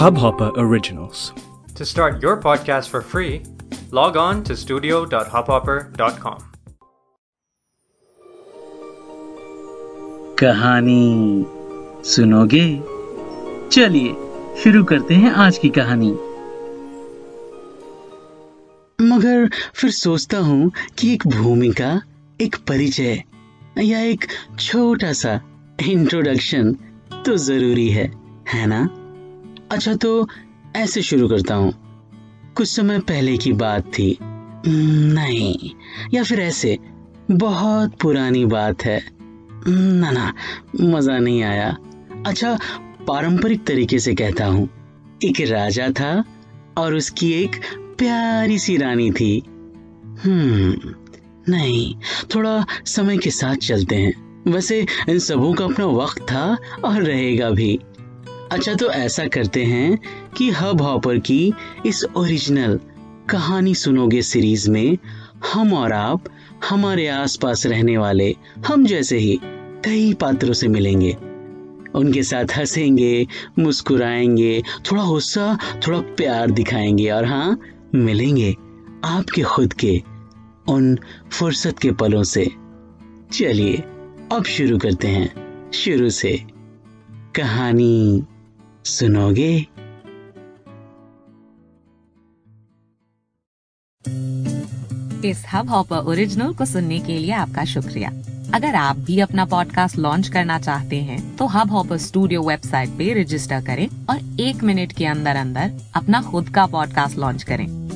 Hubhopper Originals. To start your podcast for free, log on to studio.hubhopper.com. कहानी सुनोगे चलिए शुरू करते हैं आज की कहानी मगर फिर सोचता हूँ कि एक भूमिका एक परिचय या एक छोटा सा इंट्रोडक्शन तो ज़रूरी है है ना? अच्छा तो ऐसे शुरू करता हूँ। कुछ समय पहले की बात थी। नहीं, या फिर ऐसे, बहुत पुरानी बात है। ना ना, मज़ा नहीं आया। अच्छा पारंपरिक तरीके से कहता हूँ। एक राजा था और उसकी एक प्यारी सी रानी थी। हम्म नहीं, थोड़ा समय के साथ चलते हैं। वैसे इन सबों का अपना वक्त था और रहेगा भी। अच्छा तो ऐसा करते हैं कि हब हॉपर की इस ओरिजिनल कहानी सुनोगे सीरीज़ में। हम और आप, हमारे आसपास रहने वाले, हम जैसे ही कई पात्रों से मिलेंगे। उनके साथ हंसेंगे, मुस्कुराएँगे, थोड़ा गुस्सा, थोड़ा प्यार दिखाएँगे और हाँ मिलेंगे आपके खुद के उन फुर्सत के पलों से। चलिए अब शुरू करते हैं। शुरू से। कहानी सुनोगे? इस हब हॉपर ओरिजिनल को सुनने के लिए आपका शुक्रिया। अगर आप भी अपना पॉडकास्ट लॉन्च करना चाहते हैं तो हब हॉपर स्टूडियो वेबसाइट पे रजिस्टर करें और एक मिनट के अंदर अंदर अपना खुद का पॉडकास्ट लॉन्च करें।